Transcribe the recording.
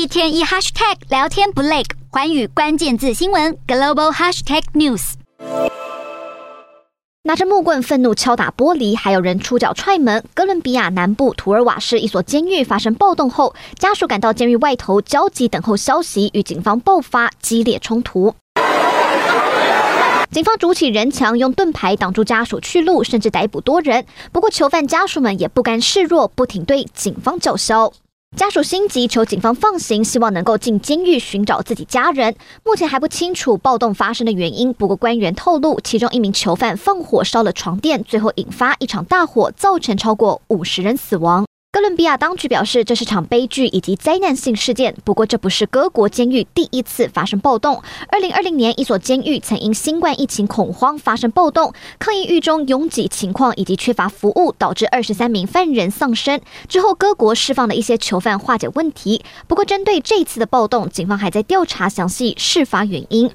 一天一 hashtag 聊天不累，寰宇关键字新闻 global hashtag news。拿着木棍愤怒敲打玻璃，还有人出脚踹门。哥伦比亚南部图尔瓦市一所监狱发生暴动后，家属赶到监狱外头焦急等候消息，与警方爆发激烈冲突。警方筑起人墙，用盾牌挡住家属去路，甚至逮捕多人。不过囚犯家属们也不甘示弱，不停对警方叫嚣。家属心急，求警方放行，希望能够进监狱寻找自己家人。目前还不清楚暴动发生的原因，不过官员透露，其中一名囚犯放火烧了床垫，最后引发一场大火，造成超过五十人死亡。哥伦比亚当局表示，这是场悲剧以及灾难性事件。不过，这不是各国监狱第一次发生暴动。二零二零年，一所监狱曾因新冠疫情恐慌发生暴动，抗议狱中拥挤情况以及缺乏服务，导致二十三名犯人丧生。之后，各国释放了一些囚犯化解问题。不过，针对这次的暴动，警方还在调查详细事发原因。